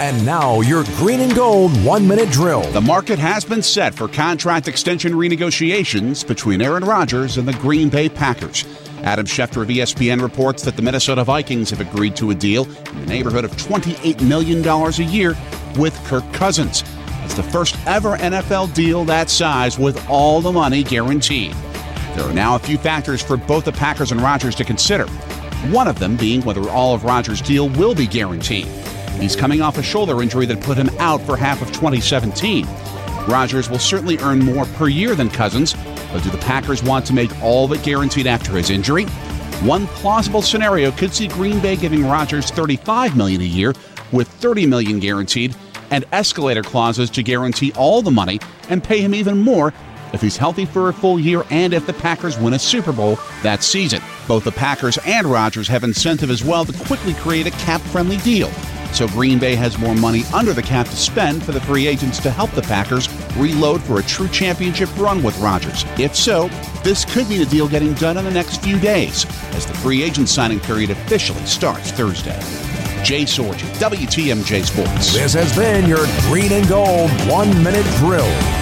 And now, your green and gold one minute drill. The market has been set for contract extension renegotiations between Aaron Rodgers and the Green Bay Packers. Adam Schefter of ESPN reports that the Minnesota Vikings have agreed to a deal in the neighborhood of $28 million a year with Kirk Cousins. It's the first ever NFL deal that size with all the money guaranteed. There are now a few factors for both the Packers and Rodgers to consider. One of them being whether all of Rodgers' deal will be guaranteed. He's coming off a shoulder injury that put him out for half of 2017. Rodgers will certainly earn more per year than Cousins, but do the Packers want to make all it guaranteed after his injury? One plausible scenario could see Green Bay giving Rodgers 35 million a year with 30 million guaranteed and escalator clauses to guarantee all the money and pay him even more if he's healthy for a full year and if the Packers win a Super Bowl that season. Both the Packers and Rodgers have incentive as well to quickly create a cap-friendly deal so Green Bay has more money under the cap to spend for the free agents to help the Packers reload for a true championship run with Rodgers. If so, this could mean a deal getting done in the next few days as the free agent signing period officially starts Thursday. Jay Sorgi, WTMJ Sports. This has been your green and gold one minute drill.